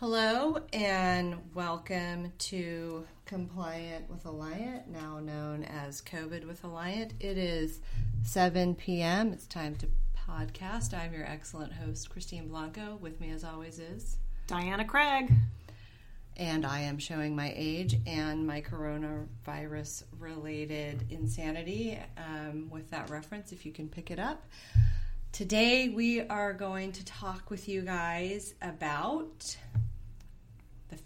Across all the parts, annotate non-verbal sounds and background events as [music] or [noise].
Hello and welcome to Compliant with Alliant, now known as COVID with Alliant. It is 7 p.m. It's time to podcast. I'm your excellent host, Christine Blanco. With me, as always, is Diana Craig. And I am showing my age and my coronavirus related insanity um, with that reference, if you can pick it up. Today, we are going to talk with you guys about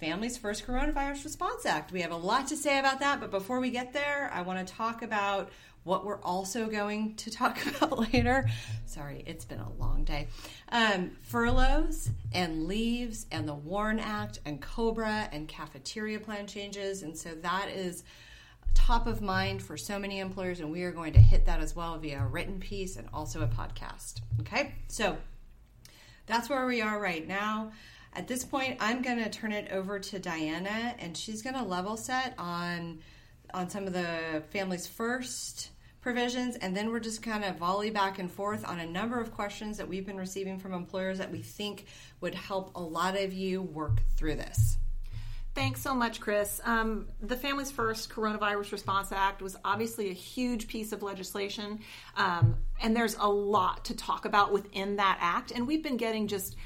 Families First Coronavirus Response Act. We have a lot to say about that, but before we get there, I want to talk about what we're also going to talk [laughs] about later. Sorry, it's been a long day. Um, furloughs and leaves and the WARN Act and COBRA and cafeteria plan changes. And so that is top of mind for so many employers, and we are going to hit that as well via a written piece and also a podcast. Okay, so that's where we are right now. At this point, I'm going to turn it over to Diana, and she's going to level set on on some of the Families First provisions, and then we're just kind of volley back and forth on a number of questions that we've been receiving from employers that we think would help a lot of you work through this. Thanks so much, Chris. Um, the Families First Coronavirus Response Act was obviously a huge piece of legislation, um, and there's a lot to talk about within that act. And we've been getting just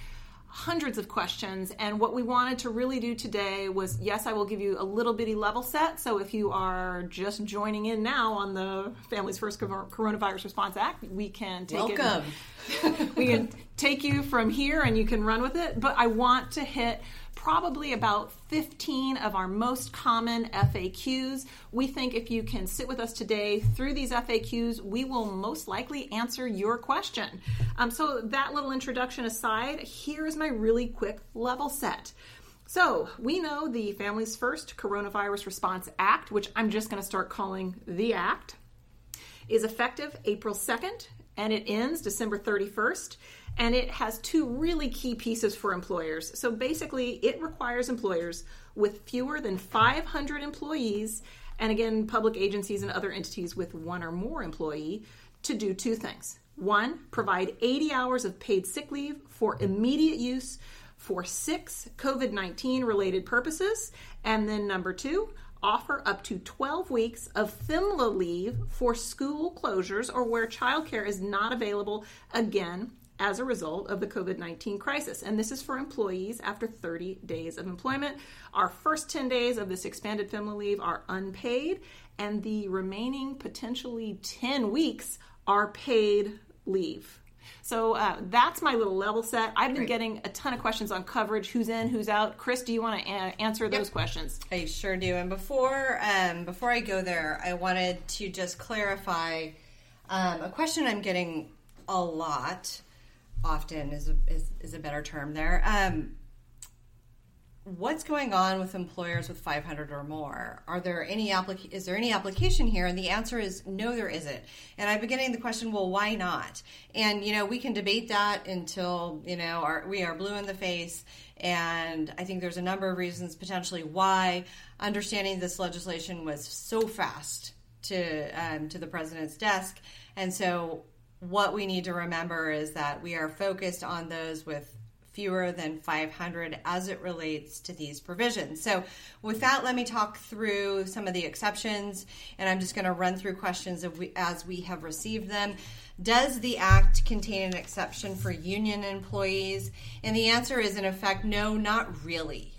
hundreds of questions. And what we wanted to really do today was yes, I will give you a little bitty level set. So if you are just joining in now on the Families First Coronavirus Response Act, we can take Welcome. it. [laughs] we can take you from here and you can run with it. But I want to hit probably about 15 of our most common FAQs. We think if you can sit with us today through these FAQs, we will most likely answer your question. Um, so, that little introduction aside, here is my really quick level set. So, we know the Families First Coronavirus Response Act, which I'm just going to start calling the Act, is effective April 2nd and it ends December 31st and it has two really key pieces for employers. So basically, it requires employers with fewer than 500 employees, and again, public agencies and other entities with one or more employee, to do two things. One, provide 80 hours of paid sick leave for immediate use for six COVID 19 related purposes. And then number two, offer up to 12 weeks of FMLA leave for school closures or where childcare is not available again as a result of the COVID 19 crisis. And this is for employees after 30 days of employment. Our first 10 days of this expanded family leave are unpaid, and the remaining potentially 10 weeks are paid leave. So uh, that's my little level set. I've been Great. getting a ton of questions on coverage, who's in, who's out. Chris, do you want to a- answer those questions? I sure do. And before um, before I go there, I wanted to just clarify um, a question I'm getting a lot often is a, is, is a better term there. Um, what's going on with employers with 500 or more? Are there any applic- is there any application here? And the answer is no, there isn't. And I've been getting the question, well, why not? And you know, we can debate that until you know our, we are blue in the face. And I think there's a number of reasons potentially why understanding this legislation was so fast to um, to the president's desk, and so what we need to remember is that we are focused on those with fewer than 500 as it relates to these provisions. So, with that, let me talk through some of the exceptions, and I'm just going to run through questions as we have received them. Does the Act contain an exception for union employees? And the answer is, in effect, no, not really.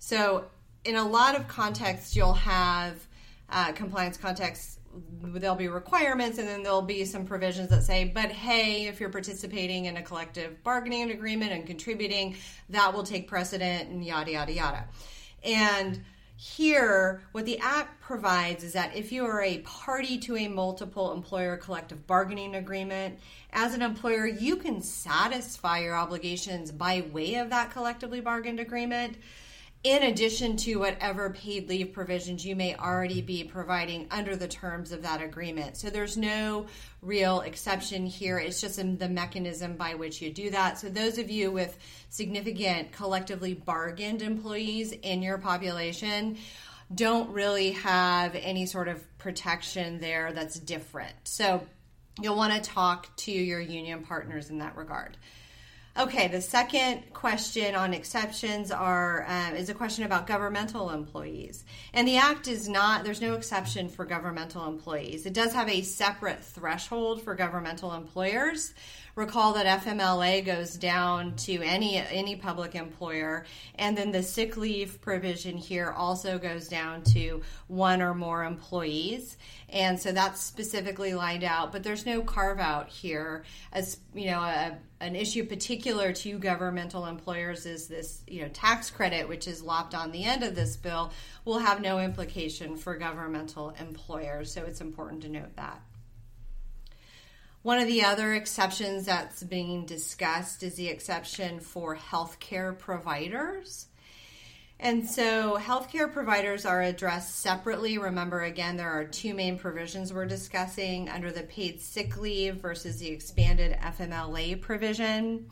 So, in a lot of contexts, you'll have uh, compliance contexts there'll be requirements and then there'll be some provisions that say but hey if you're participating in a collective bargaining agreement and contributing that will take precedent and yada yada yada. And here what the act provides is that if you are a party to a multiple employer collective bargaining agreement as an employer you can satisfy your obligations by way of that collectively bargained agreement in addition to whatever paid leave provisions you may already be providing under the terms of that agreement. So there's no real exception here. It's just the mechanism by which you do that. So those of you with significant collectively bargained employees in your population don't really have any sort of protection there that's different. So you'll want to talk to your union partners in that regard. Okay, the second question on exceptions are um, is a question about governmental employees, and the act is not. There's no exception for governmental employees. It does have a separate threshold for governmental employers. Recall that FMLA goes down to any any public employer, and then the sick leave provision here also goes down to one or more employees, and so that's specifically lined out. But there's no carve out here as you know a an issue particular to governmental employers is this you know tax credit which is lopped on the end of this bill will have no implication for governmental employers. So it's important to note that. One of the other exceptions that's being discussed is the exception for healthcare providers and so healthcare providers are addressed separately. Remember, again, there are two main provisions we're discussing under the paid sick leave versus the expanded FMLA provision.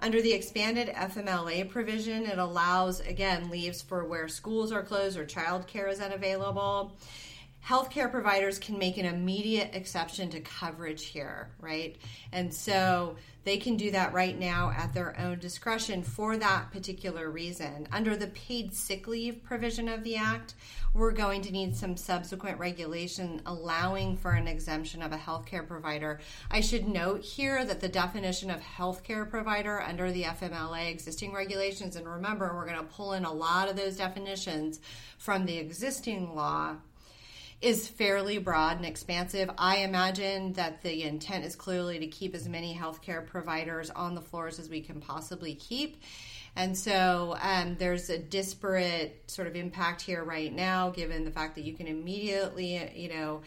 Under the expanded FMLA provision, it allows, again, leaves for where schools are closed or childcare is unavailable healthcare providers can make an immediate exception to coverage here, right? And so they can do that right now at their own discretion for that particular reason. Under the paid sick leave provision of the Act, we're going to need some subsequent regulation allowing for an exemption of a healthcare provider. I should note here that the definition of healthcare provider under the FMLA existing regulations, and remember, we're going to pull in a lot of those definitions from the existing law is fairly broad and expansive. I imagine that the intent is clearly to keep as many healthcare providers on the floors as we can possibly keep. And so um, there's a disparate sort of impact here right now, given the fact that you can immediately, you know,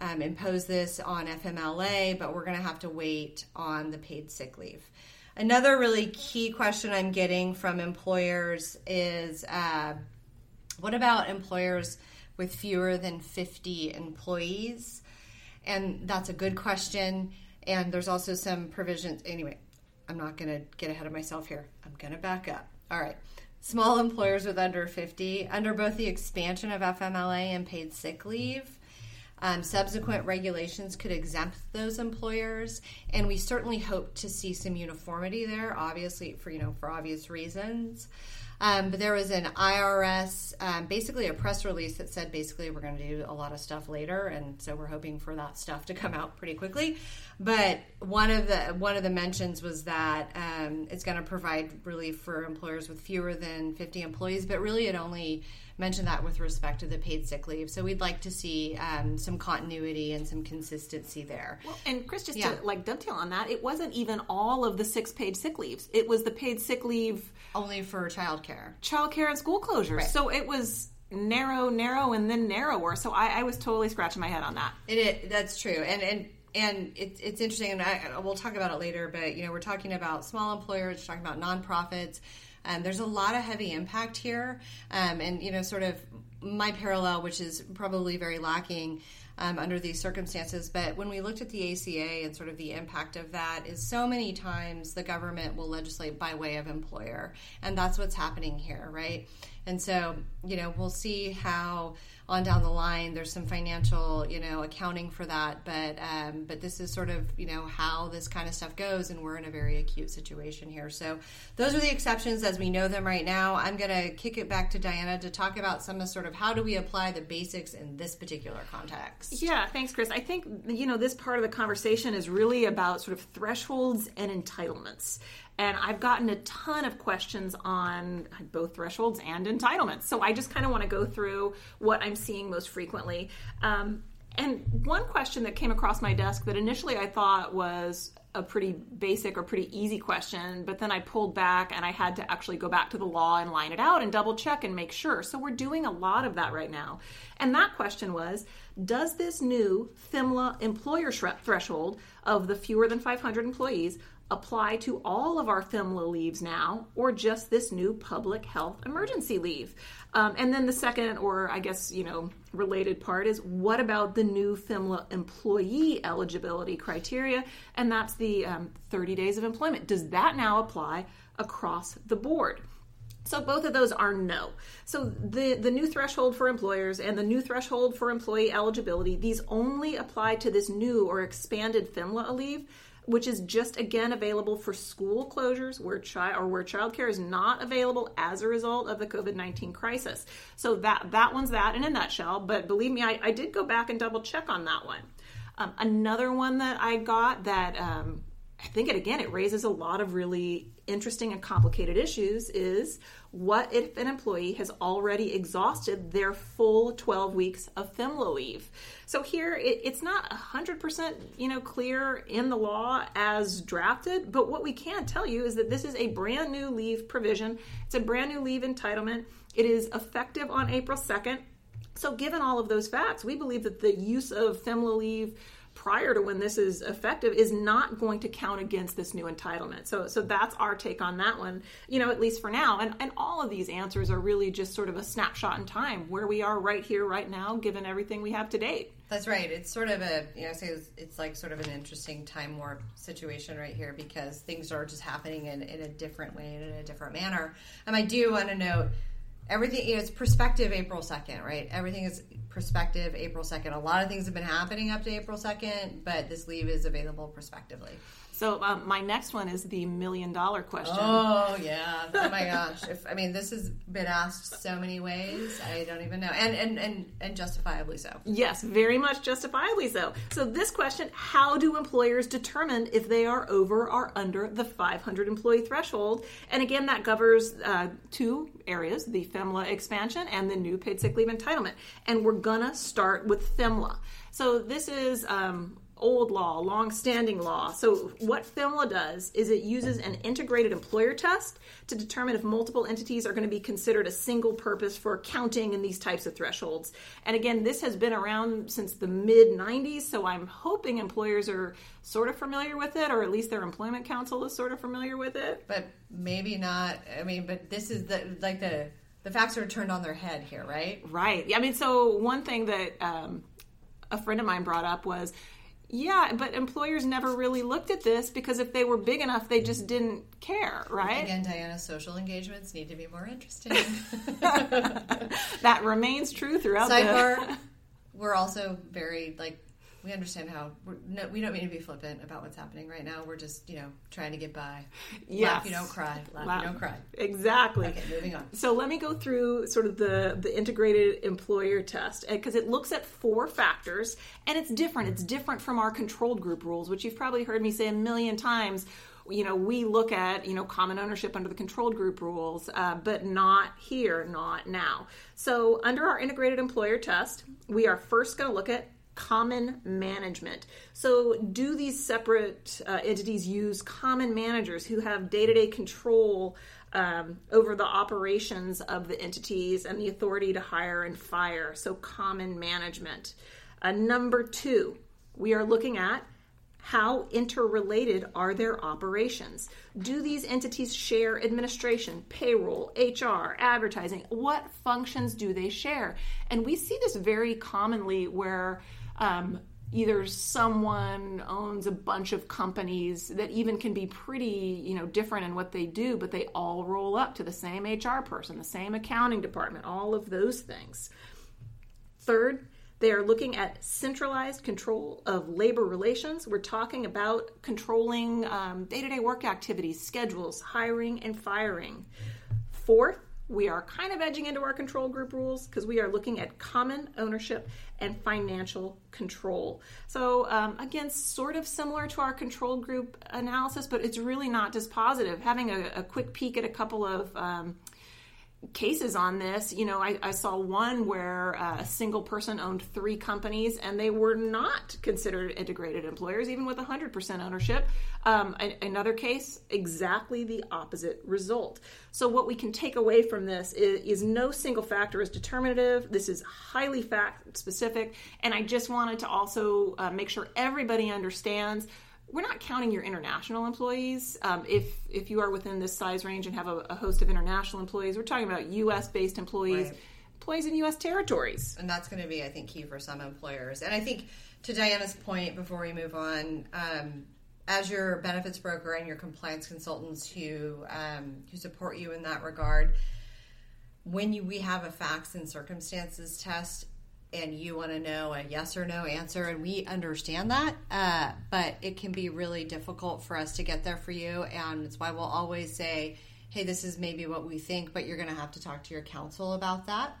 um, impose this on FMLA, but we're going to have to wait on the paid sick leave. Another really key question I'm getting from employers is uh, what about employers? With fewer than 50 employees? And that's a good question. And there's also some provisions. Anyway, I'm not going to get ahead of myself here. I'm going to back up. All right. Small employers with under 50, under both the expansion of FMLA and paid sick leave, um, subsequent regulations could exempt those employers, and we certainly hope to see some uniformity there. Obviously, for you know, for obvious reasons. Um, but there was an IRS, um, basically a press release that said basically we're going to do a lot of stuff later, and so we're hoping for that stuff to come out pretty quickly. But one of the one of the mentions was that um, it's going to provide relief for employers with fewer than 50 employees, but really it only mentioned that with respect to the paid sick leave. So we'd like to see um, some continuity and some consistency there. Well, and Chris, just yeah. to like dovetail on that, it wasn't even all of the six paid sick leaves. It was the paid sick leave only for childcare, childcare and school closures. Right. So it was narrow, narrow, and then narrower. So I, I was totally scratching my head on that. It, it that's true, and and and it, it's interesting, and I, we'll talk about it later. But you know, we're talking about small employers, talking about nonprofits. Um, there's a lot of heavy impact here, um, and you know, sort of my parallel, which is probably very lacking. Um, under these circumstances. But when we looked at the ACA and sort of the impact of that, is so many times the government will legislate by way of employer, and that's what's happening here, right? And so, you know, we'll see how on down the line there's some financial, you know, accounting for that. But um, but this is sort of you know how this kind of stuff goes, and we're in a very acute situation here. So those are the exceptions as we know them right now. I'm going to kick it back to Diana to talk about some of sort of how do we apply the basics in this particular context. Yeah, thanks, Chris. I think you know this part of the conversation is really about sort of thresholds and entitlements. And I've gotten a ton of questions on both thresholds and entitlements. So I just kind of want to go through what I'm seeing most frequently. Um, and one question that came across my desk that initially I thought was a pretty basic or pretty easy question, but then I pulled back and I had to actually go back to the law and line it out and double check and make sure. So we're doing a lot of that right now. And that question was Does this new FMLA employer threshold of the fewer than 500 employees apply to all of our FMLA leaves now or just this new public health emergency leave? Um, and then the second, or I guess, you know, related part is what about the new FMLA employee eligibility criteria? And that's the um, 30 days of employment. Does that now apply across the board? So both of those are no. So the the new threshold for employers and the new threshold for employee eligibility, these only apply to this new or expanded FMLA leave which is just again available for school closures where child or where childcare is not available as a result of the COVID nineteen crisis. So that that one's that in a nutshell. But believe me, I, I did go back and double check on that one. Um, another one that I got that um, I think it again it raises a lot of really interesting and complicated issues is what if an employee has already exhausted their full 12 weeks of FMLA leave? So here it, it's not 100% you know clear in the law as drafted, but what we can tell you is that this is a brand new leave provision. It's a brand new leave entitlement. It is effective on April 2nd. So given all of those facts, we believe that the use of FMLA leave prior to when this is effective is not going to count against this new entitlement. So so that's our take on that one, you know, at least for now. And and all of these answers are really just sort of a snapshot in time where we are right here right now given everything we have to date. That's right. It's sort of a, you know, it's like sort of an interesting time warp situation right here because things are just happening in, in a different way and in a different manner. And I do want to note everything you know, it's perspective April 2nd, right? Everything is perspective April 2nd. A lot of things have been happening up to April 2nd, but this leave is available prospectively. So um, my next one is the million dollar question. Oh yeah! Oh my gosh! If I mean, this has been asked so many ways, I don't even know, and and and and justifiably so. Yes, very much justifiably so. So this question: How do employers determine if they are over or under the 500 employee threshold? And again, that covers uh, two areas: the FMLA expansion and the new paid sick leave entitlement. And we're gonna start with FMLA. So this is. Um, old law, long-standing law. So what FMLA does is it uses an integrated employer test to determine if multiple entities are going to be considered a single purpose for counting in these types of thresholds. And again, this has been around since the mid 90s, so I'm hoping employers are sort of familiar with it or at least their employment counsel is sort of familiar with it. But maybe not. I mean, but this is the like the the facts are turned on their head here, right? Right. Yeah, I mean, so one thing that um, a friend of mine brought up was yeah, but employers never really looked at this because if they were big enough, they just didn't care, right? Again, Diana, social engagements need to be more interesting. [laughs] [laughs] that remains true throughout Sidebar, the... we're also very like we understand how no, we don't mean to be flippant about what's happening right now. We're just you know trying to get by. Yes. Laugh, you don't cry. Laugh, Laugh. you don't cry. Exactly. Okay, moving on. So let me go through sort of the the integrated employer test because it looks at four factors and it's different. It's different from our controlled group rules, which you've probably heard me say a million times you know we look at you know common ownership under the controlled group rules uh, but not here not now so under our integrated employer test we are first going to look at common management. So, do these separate uh, entities use common managers who have day to day control um, over the operations of the entities and the authority to hire and fire? So, common management. Uh, number two, we are looking at how interrelated are their operations? Do these entities share administration, payroll, HR, advertising? What functions do they share? And we see this very commonly where um, either someone owns a bunch of companies that even can be pretty you know different in what they do but they all roll up to the same hr person the same accounting department all of those things. Third they are looking at centralized control of labor relations. We're talking about controlling um, day-to-day work activities schedules hiring and firing. Fourth we are kind of edging into our control group rules because we are looking at common ownership and financial control. So, um, again, sort of similar to our control group analysis, but it's really not dispositive. Having a, a quick peek at a couple of um, cases on this. You know, I, I saw one where uh, a single person owned three companies and they were not considered integrated employers, even with 100% ownership. Um, another case, exactly the opposite result. So, what we can take away from this is, is no single factor is determinative. This is highly fact specific. And I just wanted to also uh, make sure everybody understands we're not counting your international employees. Um, if if you are within this size range and have a, a host of international employees, we're talking about U.S. based employees, right. employees in U.S. territories, and that's going to be, I think, key for some employers. And I think to Diana's point, before we move on, um, as your benefits broker and your compliance consultants who um, who support you in that regard, when you, we have a facts and circumstances test, and you want to know a yes or no answer, and we understand that. Uh, but it can be really difficult for us to get there for you, and it's why we'll always say, "Hey, this is maybe what we think, but you're going to have to talk to your counsel about that."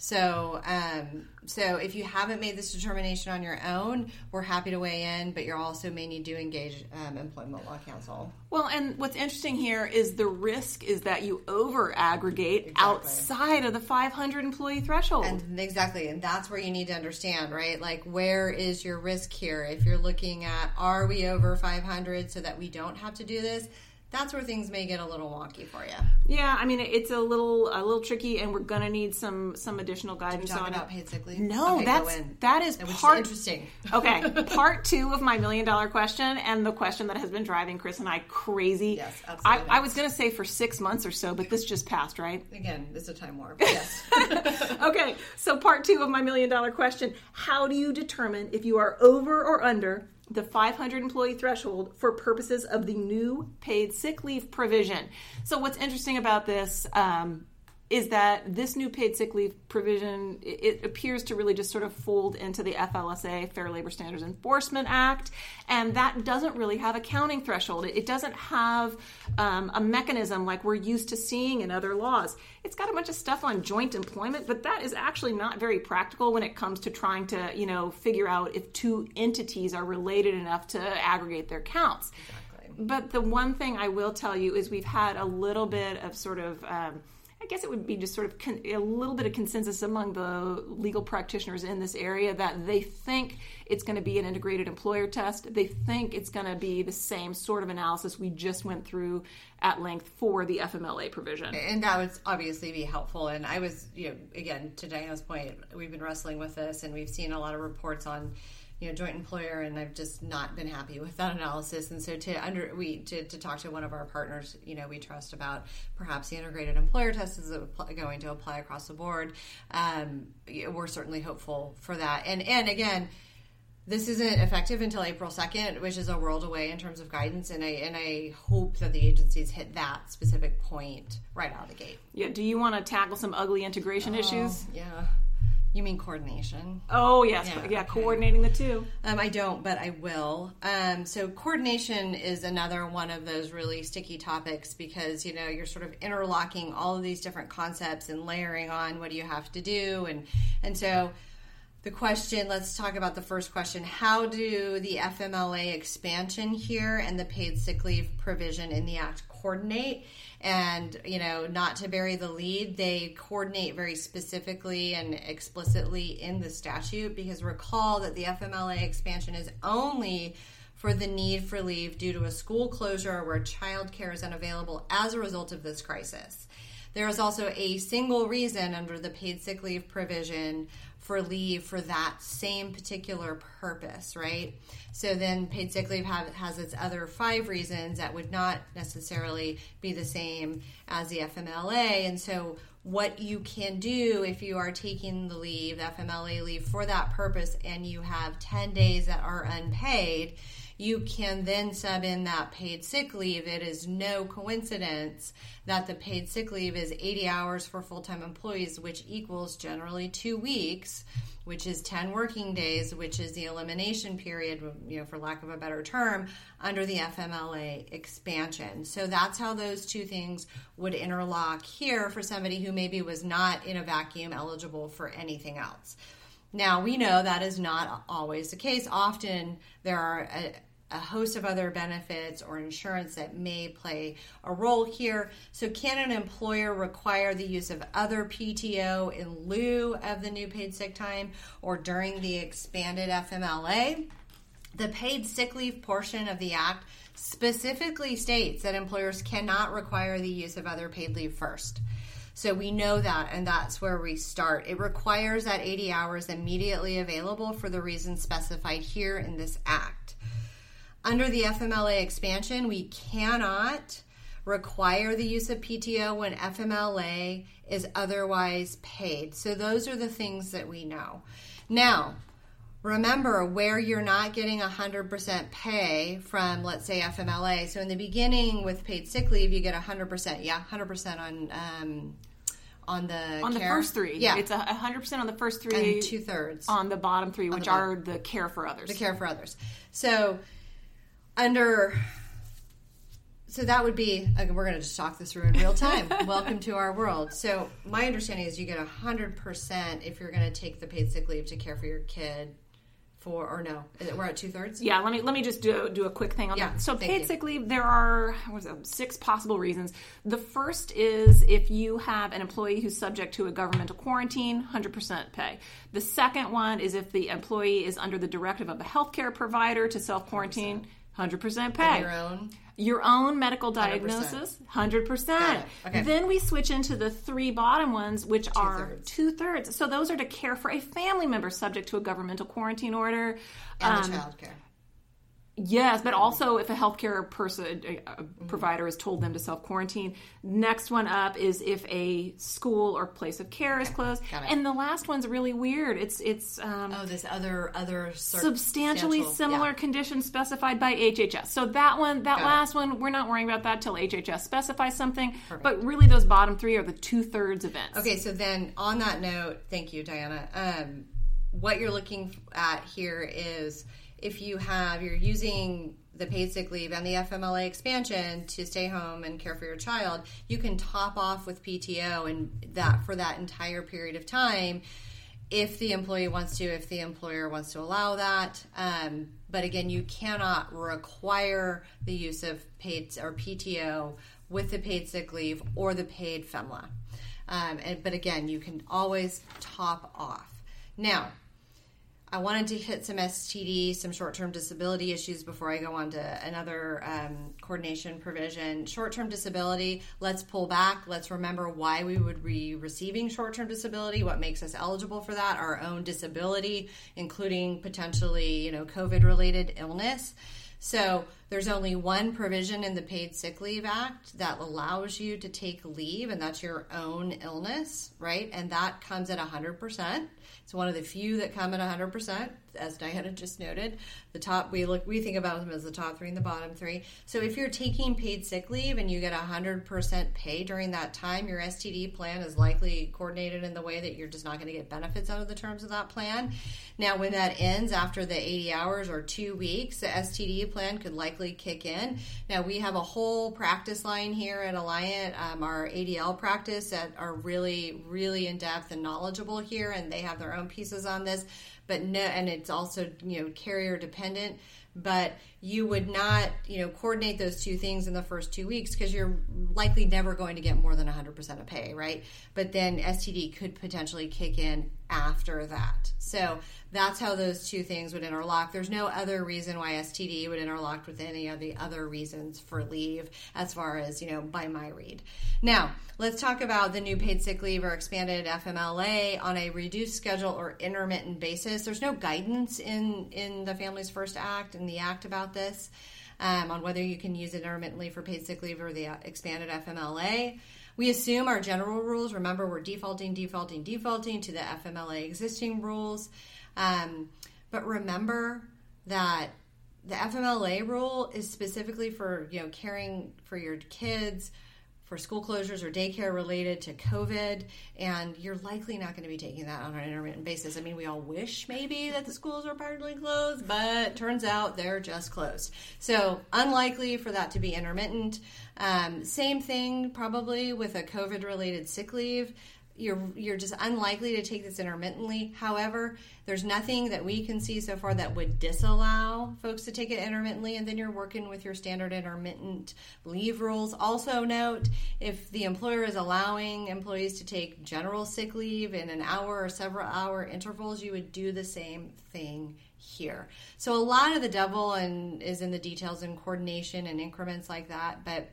So, um, so if you haven't made this determination on your own, we're happy to weigh in, but you also may need to engage um, employment law counsel. Well, and what's interesting here is the risk is that you over aggregate exactly. outside of the 500 employee threshold. And exactly, and that's where you need to understand, right? Like, where is your risk here? If you're looking at, are we over 500 so that we don't have to do this? That's where things may get a little wonky for you. Yeah, I mean it's a little a little tricky, and we're to need some some additional guidance on about it. paid sick leave. No, okay, that's that is part interesting. okay, [laughs] part two of my million dollar question, and the question that has been driving Chris and I crazy. Yes, absolutely. I, I was to say for six months or so, but this just passed, right? Again, it's a time warp. [laughs] Yes. [laughs] okay, so part two of my million dollar question: How do you determine if you are over or under? The 500 employee threshold for purposes of the new paid sick leave provision. So, what's interesting about this um, is that this new paid sick leave provision it appears to really just sort of fold into the FLSA Fair Labor Standards Enforcement Act, and that doesn't really have a counting threshold. It doesn't have um, a mechanism like we're used to seeing in other laws. It's got a bunch of stuff on joint employment, but that is actually not very practical when it comes to trying to you know figure out if two entities are related enough to aggregate their counts. Exactly. But the one thing I will tell you is we've had a little bit of sort of um, I guess it would be just sort of con- a little bit of consensus among the legal practitioners in this area that they think it's going to be an integrated employer test. They think it's going to be the same sort of analysis we just went through at length for the FMLA provision. And that would obviously be helpful. And I was, you know, again, to Diana's point, we've been wrestling with this and we've seen a lot of reports on you know joint employer and i've just not been happy with that analysis and so to under we to, to talk to one of our partners you know we trust about perhaps the integrated employer test is going to apply across the board um, we're certainly hopeful for that and and again this isn't effective until April 2nd, which is a world away in terms of guidance, and I and I hope that the agencies hit that specific point right out of the gate. Yeah. Do you want to tackle some ugly integration oh, issues? Yeah. You mean coordination? Oh yes, yeah, yeah okay. coordinating the two. Um, I don't, but I will. Um, so coordination is another one of those really sticky topics because you know you're sort of interlocking all of these different concepts and layering on what do you have to do, and and so the question. Let's talk about the first question: How do the FMLA expansion here and the paid sick leave provision in the Act coordinate? and you know not to bury the lead they coordinate very specifically and explicitly in the statute because recall that the fmla expansion is only for the need for leave due to a school closure where child care is unavailable as a result of this crisis there is also a single reason under the paid sick leave provision for leave for that same particular purpose, right? So then paid sick leave have, has its other five reasons that would not necessarily be the same as the FMLA. And so what you can do if you are taking the leave, the FMLA leave for that purpose, and you have 10 days that are unpaid, you can then sub in that paid sick leave. It is no coincidence that the paid sick leave is 80 hours for full time employees, which equals generally two weeks, which is 10 working days, which is the elimination period, you know, for lack of a better term, under the FMLA expansion. So that's how those two things would interlock here for somebody who maybe was not in a vacuum eligible for anything else. Now, we know that is not always the case. Often there are uh, a, host of other benefits or insurance that may play a role here. So, can an employer require the use of other PTO in lieu of the new paid sick time or during the expanded FMLA? The paid sick leave portion of the Act specifically states that employers cannot require the use of other paid leave first. So we know that, and that's where we start. It requires that 80 hours immediately available for the reasons specified here in this Act. Under the FMLA expansion, we cannot require the use of PTO when FMLA is otherwise paid. So those are the things that we know. Now, remember where you're not getting 100% pay from, let's say, FMLA. So in the beginning with paid sick leave, you get 100%. Yeah, 100% on. Um, on the on the first three. Yeah, it's a hundred percent on the first three. and two thirds on the bottom three, which the bottom. are the care for others. the care for others. So under so that would be we're going to just talk this through in real time. [laughs] Welcome to our world. So my understanding is you get hundred percent if you're going to take the paid sick leave to care for your kid for or no, is it- we're at two thirds. Yeah, let me let me just do do a quick thing on Yeah, that. So paid you. sick leave, there are it, six possible reasons. The first is if you have an employee who's subject to a governmental quarantine, hundred percent pay. The second one is if the employee is under the directive of a healthcare provider to self quarantine, hundred percent pay. Your own. Your own medical diagnosis, hundred Got percent. Okay. Then we switch into the three bottom ones, which are Two-thirds. two thirds. So those are to care for a family member subject to a governmental quarantine order. And Um, the child care. Yes, but also if a healthcare person, a, provider has told them to self quarantine. Next one up is if a school or place of care is closed. it. And the last one's really weird. It's it's um, Oh, this other other substantially substantial- similar yeah. conditions specified by HHS. So that one, that Got it. last one, we're not worrying about that till HHS specifies something. But really, those bottom three are the two thirds events. Okay, so then on that note, thank you, Diana. Um, what you're looking at here is if you have you're using the paid sick leave and the FMLA expansion to stay home and care for your child, you can top off with PTO and that for that entire period of time if the employee wants to, if the employer wants to allow that. Um, but again, you cannot require the use of paid or PTO with the paid sick leave or the paid FMLA. Um, and, but again, you can always top off. Now, I wanted to hit some STD, some short term disability issues before I go on to another um, coordination provision. Short term disability, let's pull back. Let's remember why we would be receiving short term disability, what makes us eligible for that, our own disability, including potentially, you know, COVID related illness. So there's only one provision in the Paid Sick Leave Act that allows you to take leave, and that's your own illness, right? And that comes at 100%. It's one of the few that come at 100%, as Diana just noted. The top we look we think about them as the top three and the bottom three. So if you're taking paid sick leave and you get 100% pay during that time, your STD plan is likely coordinated in the way that you're just not going to get benefits out of the terms of that plan. Now, when that ends after the 80 hours or two weeks, the STD plan could likely kick in. Now, we have a whole practice line here at Alliant, um, our ADL practice, that are really, really in depth and knowledgeable here, and they have their own pieces on this. But no, and it's also you know carrier dependent. But you would not you know coordinate those two things in the first two weeks because you're likely never going to get more than 100% of pay, right? But then STD could potentially kick in after that. So that's how those two things would interlock. There's no other reason why STD would interlock with any of the other reasons for leave, as far as you know, by my read. Now, let's talk about the new paid sick leave or expanded FMLA on a reduced schedule or intermittent basis. There's no guidance in in the Families First Act and the Act about this. Um, on whether you can use it intermittently for paid sick leave or the uh, expanded FMLA. We assume our general rules. Remember, we're defaulting, defaulting, defaulting to the FMLA existing rules. Um, but remember that the FMLA rule is specifically for you know caring for your kids for school closures or daycare related to COVID, and you're likely not going to be taking that on an intermittent basis. I mean, we all wish maybe that the schools are partly closed, but turns out they're just closed. So, unlikely for that to be intermittent. Um, same thing probably with a COVID related sick leave you're you're just unlikely to take this intermittently. However, there's nothing that we can see so far that would disallow folks to take it intermittently, and then you're working with your standard intermittent leave rules. Also, note if the employer is allowing employees to take general sick leave in an hour or several hour intervals, you would do the same thing here. So a lot of the devil and is in the details and coordination and increments like that, but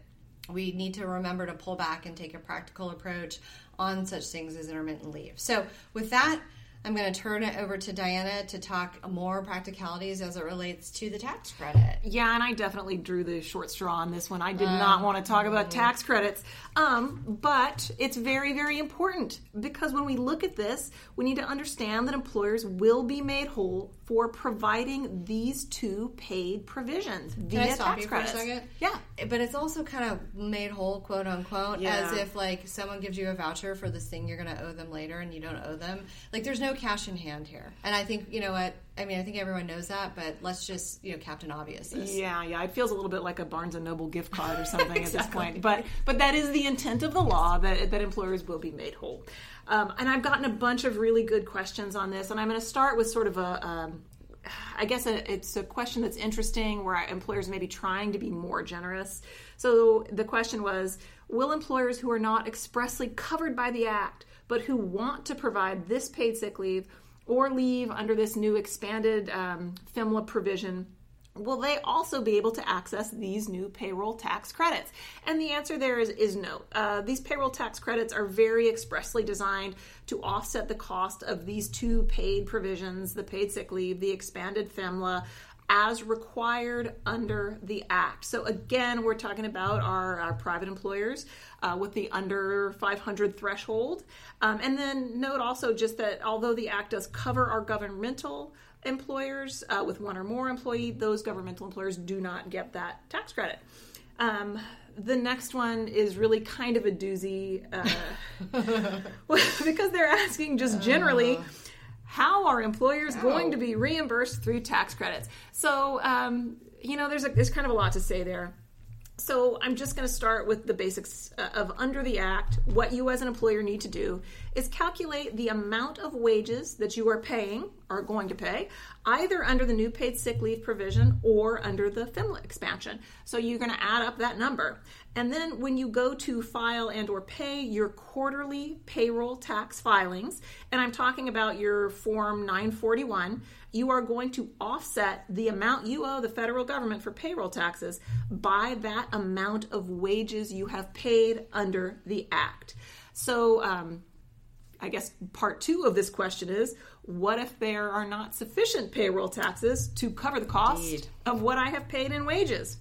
we need to remember to pull back and take a practical approach on such things as intermittent leave. So, with that, I'm going to turn it over to Diana to talk more practicalities as it relates to the tax credit. Yeah, and I definitely drew the short straw on this one. I did not want to talk about tax credits. Um, but it's very, very important because when we look at this, we need to understand that employers will be made whole for providing these two paid provisions via Can I stop tax you credits. for a second? Yeah. But it's also kind of made whole, quote unquote, Yeah. as if like someone gives you a voucher for this thing you're going to owe them later and you don't owe them. Like there's no cash in hand here. And I think, you know what? I mean, I think everyone knows that, but let's just, you know, Captain Obvious this. Yeah, yeah. It feels a little bit like a Barnes and Noble gift card or [laughs] something at this point. But but that is the intent of the law that that employers will be made whole. Um, and I've gotten a bunch of really good questions on this, and I'm going to start with sort of a. Um, I guess a, it's a question that's interesting where employers may be trying to be more generous. So the question was Will employers who are not expressly covered by the Act, but who want to provide this paid sick leave or leave under this new expanded um, FMLA provision, will they also be able to access these new payroll tax credits? And the answer there is, is no. Uh, these payroll tax credits are very expressly designed to offset the cost of these two paid provisions the paid sick leave, the expanded FMLA. As required under the Act. So, again, we're talking about our, our private employers uh, with the under 500 threshold. Um, and then note also just that although the Act does cover our governmental employers uh, with one or more employee, those governmental employers do not get that tax credit. Um, the next one is really kind of a doozy uh, [laughs] because they're asking just generally how are employers going to be reimbursed through tax credits. So um, you know, there's a, there's kind of a lot to say there. So I'm just going to start with the basics uh, of under the act. What you as an employer need to do is calculate the amount of wages that you are paying are going to pay either under the new paid sick leave provision or under the FMLA expansion. So you're going to add up that number. And then when you go to file and or pay your quarterly payroll tax filings, and I'm talking about your form 941, you are going to offset the amount you owe the federal government for payroll taxes by that amount of wages you have paid under the act. So, um, I guess part two of this question is what if there are not sufficient payroll taxes to cover the cost Indeed. of what I have paid in wages?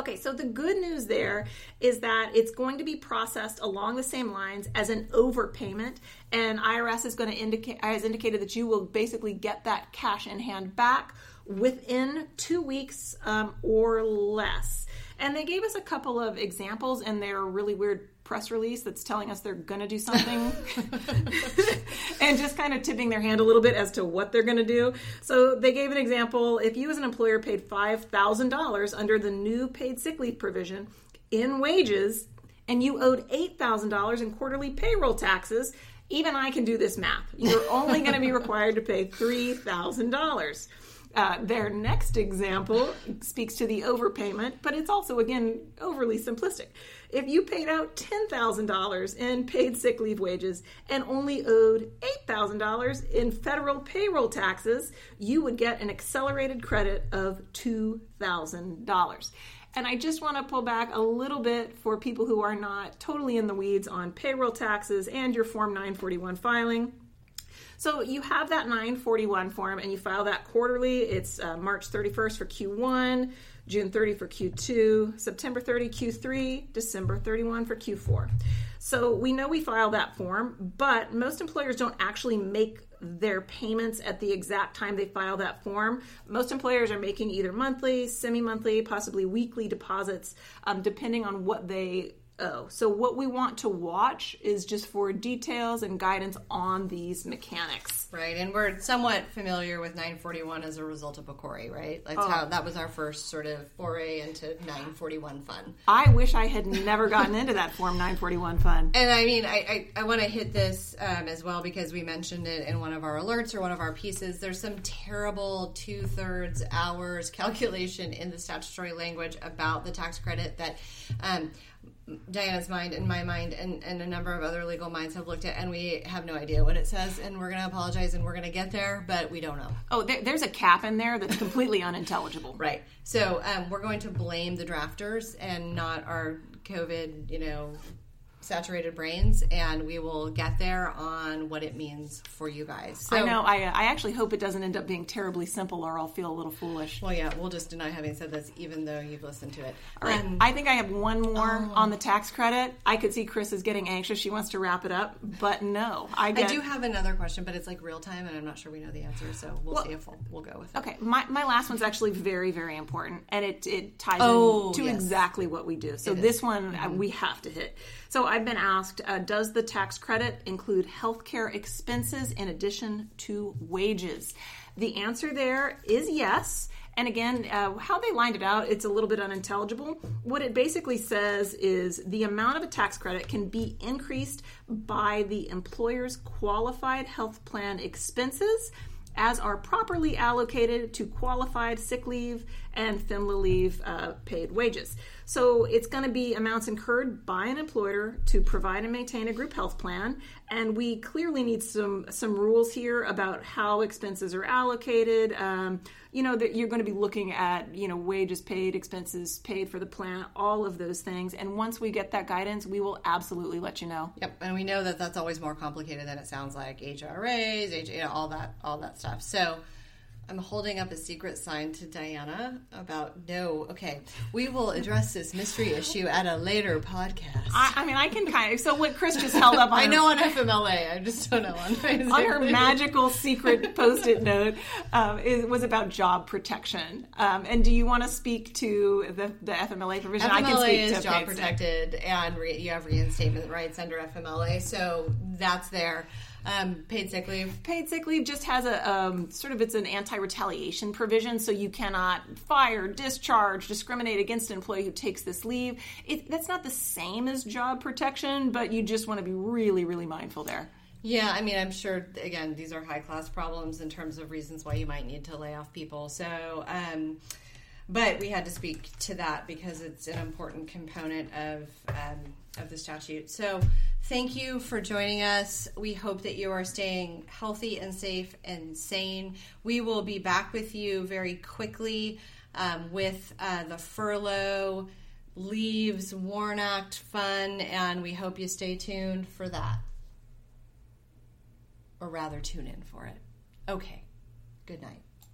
Okay, so the good news there is that it's going to be processed along the same lines as an overpayment, and IRS is going to indicate has indicated that you will basically get that cash in hand back within two weeks um, or less. And they gave us a couple of examples in their really weird press release that's telling us they're going to do something [laughs] and just kind of tipping their hand a little bit as to what they're going to do. So they gave an example if you as an employer paid $5,000 under the new paid sick leave provision in wages and you owed $8,000 in quarterly payroll taxes, even I can do this math. You're only going to be required to pay $3,000. Uh, their next example speaks to the overpayment, but it's also, again, overly simplistic. If you paid out $10,000 in paid sick leave wages and only owed $8,000 in federal payroll taxes, you would get an accelerated credit of $2,000. And I just want to pull back a little bit for people who are not totally in the weeds on payroll taxes and your Form 941 filing. So you have that 941 form and you file that quarterly. It's uh, March 31st for Q1, June 30 for Q2, September 30 Q3, December 31 for Q4. So we know we file that form, but most employers don't actually make their payments at the exact time they file that form. Most employers are making either monthly, semi monthly, possibly weekly deposits, um, depending on what they owe. So, what we want to watch is just for details and guidance on these mechanics. Right, and we're somewhat familiar with 941 as a result of PCORI, right? That's Oh. how that was our first sort of foray into 941 fun. I wish I had never gotten into that Form 941 fun. And I mean, I, I, I want to hit this um, as well because we mentioned it in one of our alerts or one of our pieces. There's some terrible two thirds hours calculation in the statutory language about the tax credit that um, Diana's mind and my mind and, and a number of other legal minds have looked at, and we have no idea what it says. And we're going to apologize and we're going to get there, but we don't know. Oh, there, there's a cap in there that's completely [laughs] unintelligible. Right. So um, we're going to blame the drafters and not our COVID, you know, saturated brains, and we will get there on what it means for you guys. So, I know. I, I actually hope it doesn't end up being terribly simple, or I'll feel a little foolish. Well, yeah, we'll just deny having said this, even though you've listened to it. All right. Um, I think I have one more Oh. on the tax credit. I could see Chris is getting anxious. She wants to wrap it up, but no, I I do have another question, but it's like real time, and I'm not sure we know the answer, so we'll Well- see if we'll, we'll go with it. Okay, my, my last one's actually very, very important, and it, it ties Oh, to yes. exactly what we do. So, It is. this one uh, we have to hit. So, I've been asked uh, Does the tax credit include healthcare expenses in addition to wages? The answer there is yes. And again, uh, how they lined it out, it's a little bit unintelligible. What it basically says is the amount of a tax credit can be increased by the employer's qualified health plan expenses as are properly allocated to qualified sick leave and FMLA leave uh, paid wages. So it's going to be amounts incurred by an employer to provide and maintain a group health plan, and we clearly need some some rules here about how expenses are allocated. Um, you know that you're going to be looking at you know wages paid, expenses paid for the plant all of those things. And once we get that guidance, we will absolutely let you know. Yep, and we know that that's always more complicated than it sounds like. HRAs, you know, all that, all that stuff. So, I'm holding up a secret sign to Diana about no. Okay, we will address this mystery issue at a later podcast. I, I mean, I can kind of. So what Chris just held up. [laughs] On I her- know on [laughs] FMLA. I just don't know on Facebook. on her magical secret post-it note um, it was about job protection. Um, and do you want to speak to the, the FMLA provision? I can FMLA speak is to job protected, and re- you have reinstatement rights under FMLA, so that's there. Um, paid sick leave. Paid sick leave just has a um, sort of it's an anti-retaliation provision, so you cannot fire, discharge, discriminate against an employee who takes this leave. It, that's not the same as job protection, but you just want to be really, really mindful there. Yeah, I mean, I'm sure, again, these are high class problems in terms of reasons why you might need to lay off people. So, um, but we had to speak to that because it's an important component of, um, of the statute. So, thank you for joining us. We hope that you are staying healthy and safe and sane. We will be back with you very quickly um, with uh, the furlough leaves WARN Act fun, and we hope you stay tuned for that or rather tune in for it. Okay. Good night.